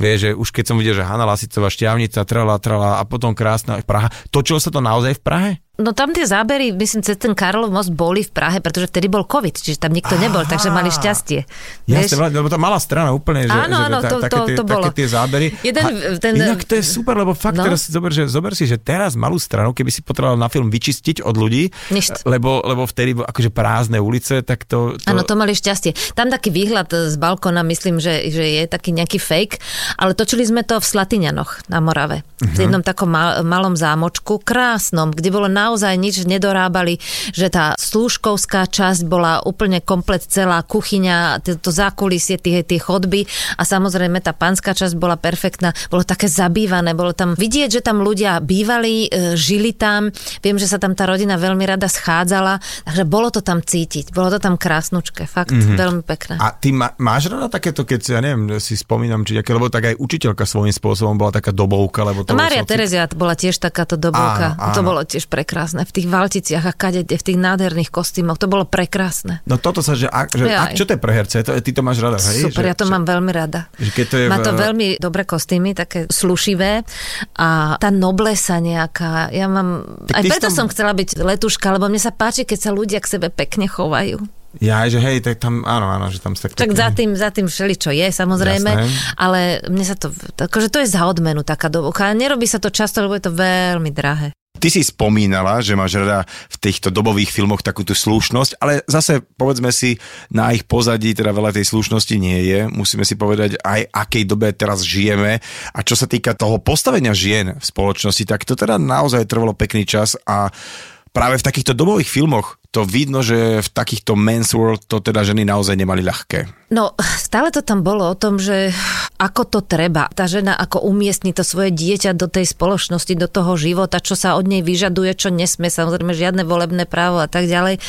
Vieš, že už keď som videl, že Hanna Lasicová šťavnica, trala, trala a potom krásna Praha. Točilo sa to naozaj v Prahe? No tam tie zábery, myslím, cez ten Karlov most boli v Prahe, pretože vtedy bol COVID, čiže tam nikto nebol, takže mali šťastie. Jasne, lebo tá malá strana úplne, že, Áno, že áno, tá- to- také, to- tie, to bolo. také tie zábery. Jeden, A ten- inak to je super, lebo fakt No. teraz zober, že, zober si, že teraz malú stranu, keby si potreboval na film vyčistiť od ľudí, Ništ. lebo, lebo vtedy bolo akože prázdne ulice, tak to... to Áno, to mali šťastie. Tam taký výhľad z balkóna, myslím, že, že je taký nejaký fake, ale točili sme to v Slatiňanoch na Morave. Uh-huh. V jednom takom mal, malom zámočku, krásnom, kde bolo naozaj nič nedorábali, že tá slúžkovská časť bola úplne komplet celá, kuchyňa, to, zákulisie, tie, tie chodby a samozrejme tá pánska časť bola perfektná, bolo také zabývané, bolo tam vidieť, že tam ľudia bývali, e, žili tam, viem, že sa tam tá rodina veľmi rada schádzala, takže bolo to tam cítiť, bolo to tam krásnučké, fakt mm-hmm. veľmi pekné. A ty má, máš rada takéto, keď si, ja neviem, si spomínam, či aké, lebo tak aj učiteľka svojím spôsobom bola taká dobovka, lebo to No socik. Terezia bola tiež takáto dobovka. Áno, áno. To bolo tiež prekrásne. V tých valticiach a kade, v tých nádherných kostýmoch. To bolo prekrásne. No toto sa, že, ak, že ak, čo to je pre herce? To, ty to máš rada, hej? Super, že, ja to že, mám veľmi rada. že keď to je Má v- to veľmi dobré kostýmy, také slušivé a tá noblesa nejaká. Ja mám... Tak aj preto tam- som chcela byť letuška, lebo mne sa páči, keď sa ľudia k sebe pekne chovajú. Ja, že hej, tak tam, áno, áno, že tam sa tak... Tak za tým, za tým všeli, čo je, samozrejme, Jasné. ale mne sa to, akože to je za odmenu taká dobovka. Nerobí sa to často, lebo je to veľmi drahé. Ty si spomínala, že máš rada v týchto dobových filmoch takú tú slušnosť, ale zase povedzme si, na ich pozadí teda veľa tej slušnosti nie je. Musíme si povedať aj, akej dobe teraz žijeme. A čo sa týka toho postavenia žien v spoločnosti, tak to teda naozaj trvalo pekný čas a práve v takýchto dobových filmoch to vidno, že v takýchto men's world to teda ženy naozaj nemali ľahké. No, stále to tam bolo o tom, že ako to treba. Tá žena ako umiestni to svoje dieťa do tej spoločnosti, do toho života, čo sa od nej vyžaduje, čo nesmie, samozrejme žiadne volebné právo a tak ďalej.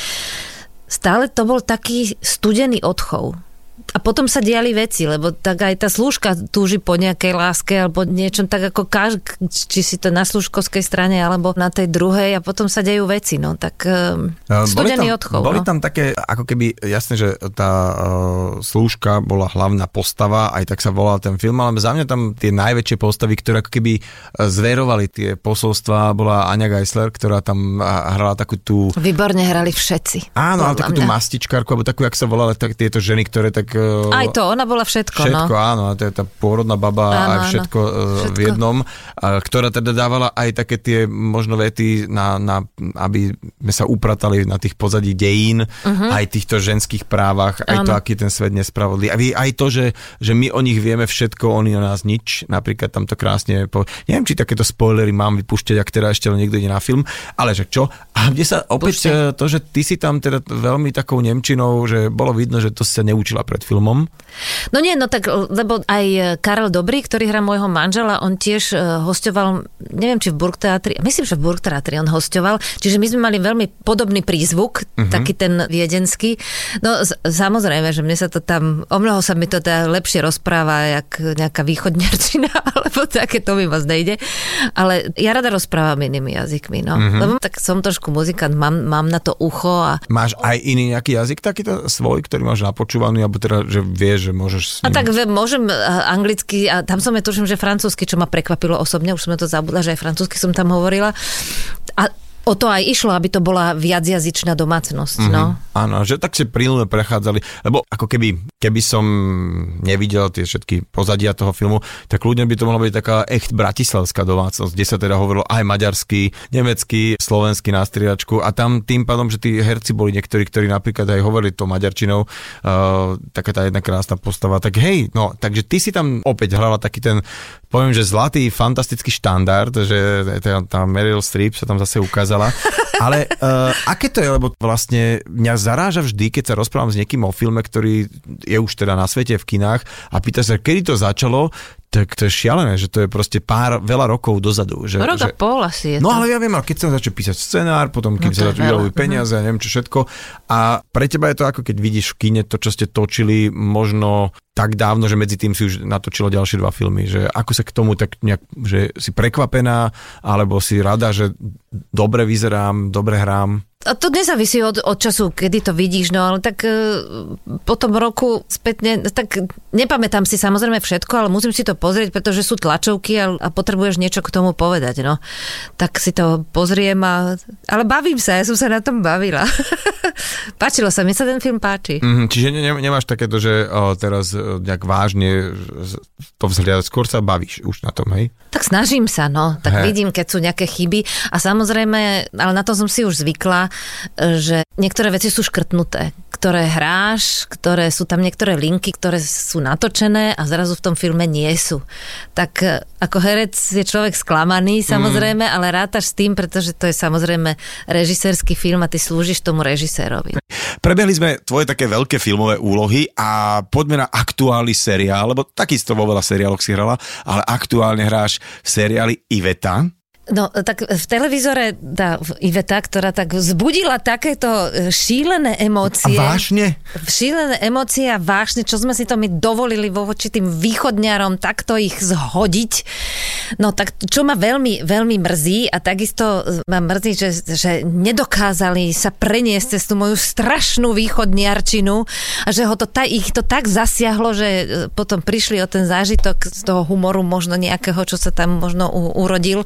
Stále to bol taký studený odchov. A potom sa diali veci, lebo tak aj tá slúžka túži po nejakej láske alebo niečom tak ako kaž, či si to na slúžkovskej strane alebo na tej druhej a potom sa dejú veci, no tak um, studený boli tam, odchov. Boli no. tam také, ako keby, jasné, že tá uh, slúžka bola hlavná postava, aj tak sa volal ten film, ale za mňa tam tie najväčšie postavy, ktoré ako keby e, zverovali tie posolstva, bola Ania Geisler, ktorá tam hrala takú tú... Výborne hrali všetci. Áno, ale takú tú mňa. mastičkárku, alebo takú, jak sa volala, tak, tieto ženy, ktoré tak... uh, Aj to, ona bola všetko, Všetko, no. áno, a to je tá pôrodná baba Áno, a áno. všetko, všetko v jednom, a, ktorá teda dávala aj také tie možno vety, na, na, aby sme sa upratali na tých pozadí dejín, uh-huh. aj týchto ženských právach, aj. Áno. to, aký ten svet nespravodlivý. A aj to, že, že my o nich vieme všetko, oni o nás nič. Napríklad tam to krásne, po, neviem, či takéto spoilery mám vypúšťať, ak teda ešte niekto ide na film, ale že čo? A kde sa opäť Púšťaj. e, to, že ty si tam teda veľmi takou nemčinou, že bolo vidno, že to si sa neučila pred filmom. No nie, no tak, lebo aj Karel Dobrý, ktorý hrá môjho manžela, on tiež e, hostoval, neviem, či v Burgteatri, myslím, že v Burgteatri on hostoval, čiže my sme mali veľmi podobný prízvuk, Mhm. taký ten viedenský. No s- samozrejme, že mne sa to tam, o mnoho sa mi to teda lepšie rozpráva, jak nejaká východňarčina, [laughs] alebo také, to mi moc nejde. Ale ja rada rozprávam inými jazykmi, no. Mhm. Lebo tak som trošku muzikant, mám, mám na to ucho a Máš aj iný nejaký jazyk takýto svoj, ktorý máš napočúvaný, alebo teda, že vieš, že môžeš s A ním... tak ve- môžem eh, anglicky, a tam som ja tuším, že francúzsky, čo ma prekvapilo osobne, už som to zabudla, že aj francúzsky som tam hovorila. A o to aj išlo, aby to bola viacjazyčná domácnosť, mm-hmm. no. Áno, že tak si prílne prechádzali, lebo ako keby, keby som nevidel tie všetky pozadia toho filmu, tak ľuďom by to mohla byť taká echt bratislavská domácnosť, kde sa teda hovorilo aj maďarsky, nemecký, slovenský na striedačku a tam tým pádom, že tí herci boli niektorí, ktorí napríklad aj hovorili to maďarčinou, uh, taká tá jedna krásna postava, tak hej, no, takže ty si tam opäť hrala taký ten, poviem, že zlatý, fantastický štandard, že tá, tá Meryl Streep sa tam zase ukázala, ale uh, aké to je, lebo vlastne mňa zaráža vždy, keď sa rozprávam s niekým o filme, ktorý je už teda na svete v kinách a pýta sa, kedy to začalo, tak to je šialené, že to je proste pár, veľa rokov dozadu. Že, Rok a že, pol asi je No to. ale ja viem, ale keď sa začne písať scenár, potom keď No sa vydavujú peniaze a neviem čo všetko. A pre teba je to ako keď vidíš v kine to, čo ste točili možno tak dávno, že medzi tým si už natočilo ďalšie dva filmy. Že ako sa k tomu tak nejak, že si prekvapená, alebo si rada, že dobre vyzerám, dobre hrám. A to nezávisí od, od času, kedy to vidíš, no ale tak e, po tom roku spätne, tak nepamätám si samozrejme všetko, ale musím si to pozrieť, pretože sú tlačovky a, a potrebuješ niečo k tomu povedať, no. Tak si to pozriem a, ale bavím sa, ja som sa na tom bavila. [laughs] Páčilo sa, mi sa ten film páči. Mm, čiže ne, ne- nemáš takéto, že o, teraz o, nejak vážne to vzhľadať, skôr sa bavíš už na tom, hej? Tak snažím sa, no. Tak He. vidím, keď sú nejaké chyby. A samozrejme, ale na to som si už zvykla, že niektoré veci sú škrtnuté, ktoré hráš, ktoré sú tam niektoré linky, ktoré sú natočené a zrazu v tom filme nie sú. Tak e, ako herec je človek sklamaný, samozrejme, mm. ale rátaš s tým, pretože to je samozrejme režisérsky film a ty slúžiš tomu režisérovi. Prebehli sme tvoje také veľké filmové úlohy a poďme na aktuálny seriál, lebo takisto vo veľa seriáloch si hrala, ale aktuálne hráš v seriáli Iveta. No, tak v televízore tá Iveta, ktorá tak vzbudila takéto e, šílené A emócie. vážne? Šílené emócie a vášne, čo sme si to my dovolili vo voči tým východňarom takto ich zhodiť. No tak čo ma veľmi, veľmi mrzí a takisto ma mrzí, že, že nedokázali sa preniesť cez tú moju strašnú východniarčinu a že ho to ta, ich to tak zasiahlo, že e, potom prišli o ten zážitok z toho humoru možno nejakého, čo sa tam možno u, urodil.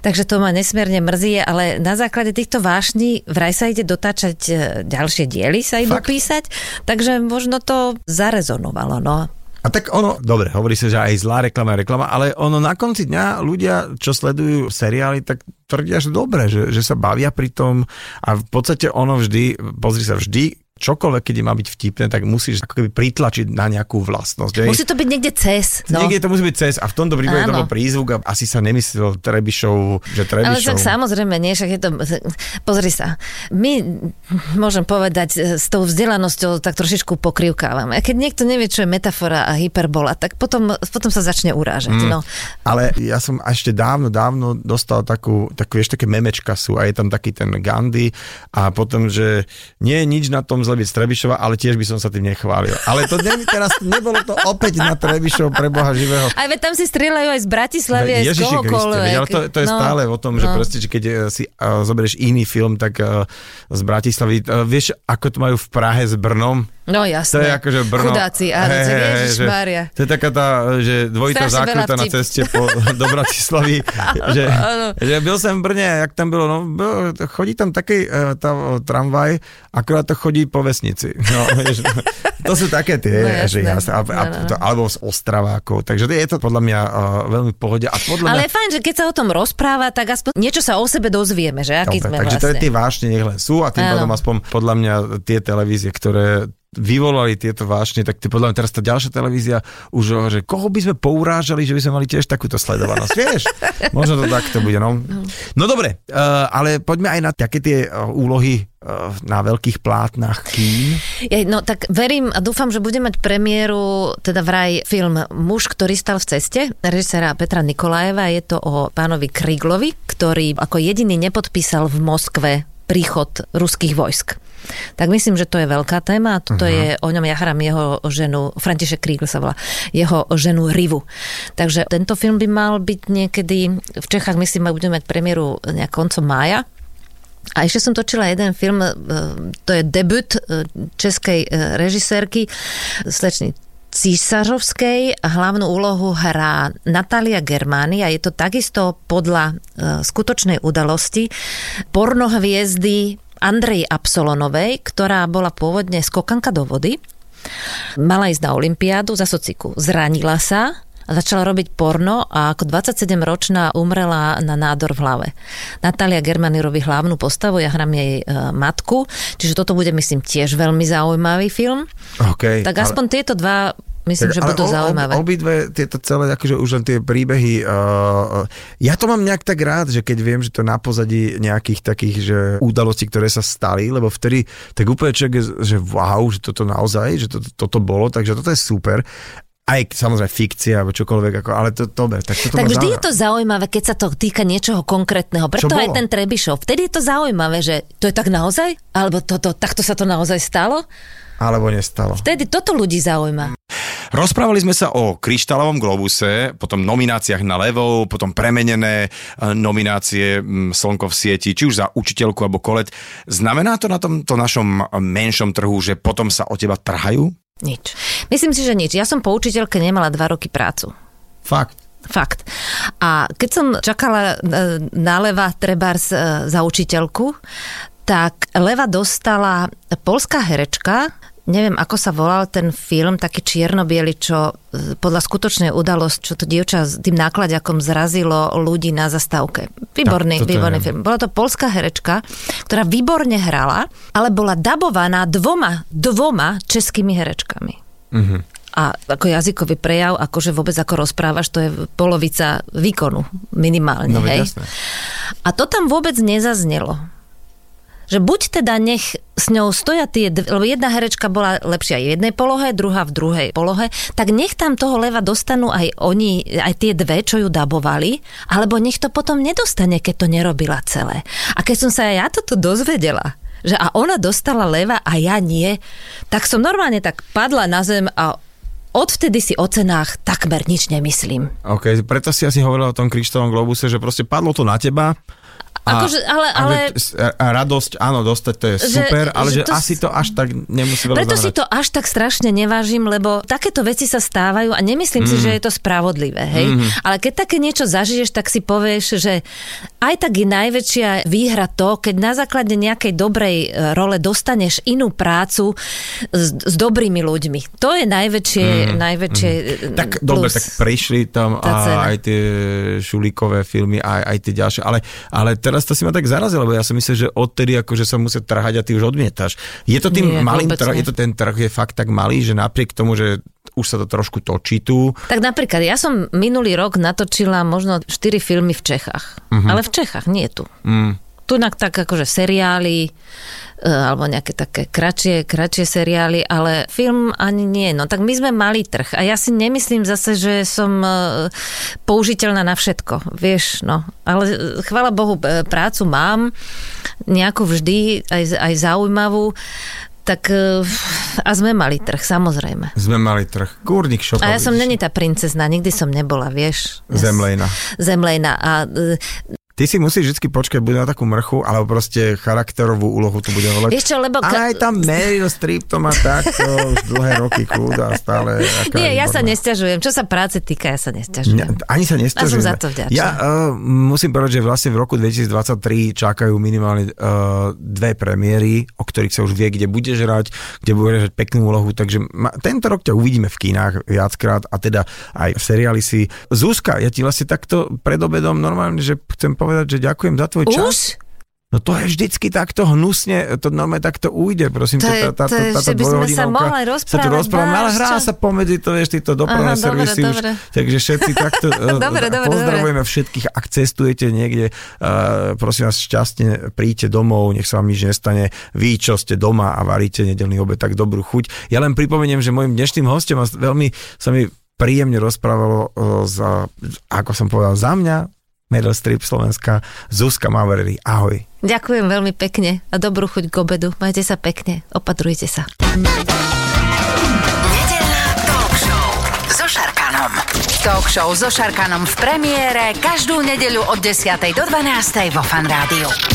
Takže to ma nesmierne mrzí, ale na základe týchto vášní vraj sa ide dotáčať e, ďalšie diely, sa idú Fakt? písať, takže možno to zarezonovalo, no. A tak ono, dobre, hovorí sa, že aj zlá reklama je reklama, ale ono na konci dňa ľudia, čo sledujú seriály, tak tvrdia, že dobre, že, že sa bavia pri tom a v podstate ono vždy, pozri sa, vždy čokoľvek, keď má byť vtipné, tak musíš ako keby pritlačiť na nejakú vlastnosť. Hej? Musí to byť niekde cez. No. Niekde to musí byť cez a v tomto prípade to bol prízvuk a asi sa nemyslel Trebišov, že Ale Trebišov. tak samozrejme, nie, však je to... Pozri sa, my, môžem povedať, s tou vzdelanosťou tak trošičku pokrivkávame. A keď niekto nevie, čo je metafora a hyperbola, tak potom, potom sa začne urážať. Mm. No. Ale ja som ešte dávno, dávno dostal takú, takú vieš, také memečka sú a je tam taký ten Gandhi a potom, že nie je nič na tom zlé, byť z Trebišova, ale tiež by som sa tým nechválil. Ale to ne, teraz nebolo to opäť na Trebišov pre Boha živého. Aj veď tam si strieľajú aj z Bratislavy, aj z Ježiši Kriste, kohokoľvek. ale to, to je No. stále o tom, že no. proste, že keď eh, si uh, zoberieš iný film, tak uh, z Bratislavy, uh, vieš, ako to majú v Prahe s Brnom? No To jasné. je akože Brno. Chudáci, áno, hey, hej, že-. To je taká tá, že dvojitá Strašne zákruta na ceste po, [laughs] do Bratislavy. že, že byl som v Brne, jak tam bylo, no chodí tam taký uh, tá, tramvaj, akurát to chodí po vesnici. No, [laughs] vieš, to sú také tie, No, no, že jasné. a, a, No, no, no. to, alebo z Ostravákov, takže je to podľa mňa uh, veľmi pohode. A podľa Ale mňa, je fajn, že keď sa o tom rozpráva, tak aspoň niečo sa o sebe dozvieme, že aký Dobre, sme takže to je vlastne. tie vášne nech len sú a tým pádom aspoň podľa mňa tie televízie, ktoré vyvolali tieto vášne, tak ty, podľa mňa teraz tá ďalšia televízia už, že koho by sme pourážali, že by sme mali tiež takúto sledovanosť, vieš? [laughs] Možno to takto bude, no. No dobre, uh, ale poďme aj na také tie uh, úlohy na veľkých plátnach kín. No tak verím a dúfam, že bude mať premiéru, teda vraj film Muž, ktorý stal v ceste, režisera Petra Nikolajeva. Je to o pánovi Kriglovi, ktorý ako jediný nepodpísal v Moskve príchod ruských vojsk. Tak myslím, že to je veľká téma toto uh-huh. je, o ňom ja hrám jeho ženu, František Krígl sa volá, jeho ženu Rivu. Takže tento film by mal byť niekedy, v Čechách myslím, že budeme mať premiéru nejak koncom mája, a ešte som točila jeden film, e, to je debut e, českej e, režisérky, slečny Císařovskej. Hlavnú úlohu hrá Natália Germány a je to takisto podľa skutočnej udalosti pornohviezdy Andrej Absolonovej, ktorá bola pôvodne skokanka do vody. Mala ísť na Olympiádu za sociku. Zranila sa začala robiť porno a ako 27-ročná umrela na nádor v hlave. Natália Germany robí hlavnú postavu, ja hrám jej e, matku, čiže toto bude myslím tiež veľmi zaujímavý film. Okay, Tak aspoň tieto dva myslím, že budú zaujímavé. Obidve tieto celé, akože už len tie príbehy, uh, ja to mám nejak tak rád, že keď viem, že to na pozadí nejakých takých, že udalostí, ktoré sa stali, lebo vtedy tak úplne človek, že wow, že toto naozaj, že toto, toto bolo, takže toto je super. Aj samozrejme fikcia, alebo čokoľvek, ako, ale to, dobre, tak toto Tak vždy zaujíma. je to zaujímavé, keď sa to týka niečoho konkrétneho. Preto aj ten Trebišov. Vtedy je to zaujímavé, že to je tak naozaj? Alebo toto, takto sa to naozaj stalo? Alebo nestalo. Vtedy toto ľudí zaujíma. Rozprávali sme sa o kryštálovom globuse, potom nomináciách na levou, potom premenené e, nominácie Slnko v sieti, či už za učiteľku alebo kolet. Znamená to na tomto našom menšom trhu, že potom sa o teba trhajú? Nič. Myslím si, že nič. Ja som po učiteľke nemala dva roky prácu. Fakt. Fakt. A keď som čakala e, na Leva Trebars e, za učiteľku, tak Leva dostala polská herečka, neviem, ako sa volal ten film, taký čierno čo e, podľa skutočnej udalosť, čo to dievča s tým nákladiakom zrazilo ľudí na zastávke. Výborný, Tak, výborný viem. film. Bola to polská herečka, ktorá výborne hrala, ale bola dabovaná dvoma, dvoma českými herečkami. A ako jazykový prejav, akože vôbec ako rozprávaš, to je polovica výkonu, minimálne, No, hej. jasné. A to tam vôbec nezaznelo. Že buď teda nech s ňou stoja tie, lebo jedna herečka bola lepšia v jednej polohe, druhá v druhej polohe, tak nech tam toho leva dostanú aj oni, aj tie dve, čo ju dabovali, alebo nech to potom nedostane, keď to nerobila celé. A keď som sa aj ja toto dozvedela, že a ona dostala leva a ja nie, tak som normálne tak padla na zem a odvtedy si o cenách takmer nič nemyslím. OK, preto si asi hovoril o tom kryštálovom globuse, že proste padlo to na teba. Akože, ale- ale- že- a radosť, áno, dostať to je Že- super, ale že že, to asi to až tak nemusí veľa Preto si zahrať. to až tak strašne nevážim, lebo takéto veci sa stávajú a nemyslím mm. si, že je to spravodlivé, hej? Mm. Ale keď také niečo zažiješ, tak si povieš, že aj tak je najväčšia výhra to, keď na základe nejakej dobrej e, role dostaneš inú prácu s, s dobrými ľuďmi. To je najväčšie, mm. najväčšie mm. Tak plus. dobre, tak prišli tam a aj tie šulíkové filmy, aj, aj tie ďalšie, ale, ale teraz to si ma tak zarazil, lebo ja som myslel, že odtedy akože sa musia trhať a ty už odmietaš. Je to tým Nie, malým trh, je to ten trh je fakt tak malý, že napriek tomu, že už sa to trošku točí tu, Tak napríklad, ja som minulý rok natočila možno 4 filmy v Čechách. Mhm. Ale v Čechách, nie tu. mm, Tu tak akože seriály, alebo nejaké také kratšie, kratšie seriály, ale film ani nie. No tak my sme malý trh a ja si nemyslím zase, že som e, použiteľná na všetko, vieš, no. Ale e, chvála Bohu, e, prácu mám, nejakú vždy, aj, aj zaujímavú. Tak a sme mali trh, samozrejme. Sme mali trh. Kúrnik šopa. A ja som není tá princezna, nikdy som nebola, vieš. Zemlejna. Zemlejna. A Ty si musíš vždy počkať, bude na takú mrchu, alebo proste charakterovú úlohu tu bude volať. Vieš čo, lebo... Ale aj tam Meryl Streep to má takto už dlhé roky kľúda a stále. Nie, ja sa nesťažujem. Čo sa práce týka, ja sa nesťažujem. Ne, ani sa nestažujem. za to vďačná. Ja uh, musím povedať, že vlastne v roku 2023 čakajú minimálne uh, dve premiéry, o ktorých sa už vie, kde budeš hrať, kde budeš hrať peknú úlohu, takže ma, tento rok ťa uvidíme v kinách viackrát a teda aj v seriáli si. Zuzka, ja ti vlastne takto pred obedom normálne, že chcem povedať, že ďakujem za tvoj čas. Už? No to je vždycky takto hnusne, to normálne takto ujde, prosím. To je- ťa, to je, že by sme sa mohli sa tu rozprávať, rozprávame, ale hrá čo? sa pomedzi to, vieš, títo dopravné Aha, dobre, servisy už, dobre. takže všetci takto [laughs] eh, Dobre, dobre, pozdravujeme všetkých, ak cestujete niekde, uh, prosím vás, šťastne príďte domov, nech sa vám nič nestane, vy, čo ste doma a varíte nedelný obed, tak dobrú chuť. Ja len pripomeniem, že môjim dnešným hostom a veľmi sa mi príjemne rozprávalo uh, za, ako som povedal, za mňa, Meryl Streep Slovenska, Zuzka Maverick. Ahoj. Ďakujem veľmi pekne a dobrú chuť k obedu. Majte sa pekne, opatrujte sa. Nedeľná talk show so Šarkanom. Talk show so Šarkanom v premiére každú nedeľu od 10. do 12. vo Fan Rádiu.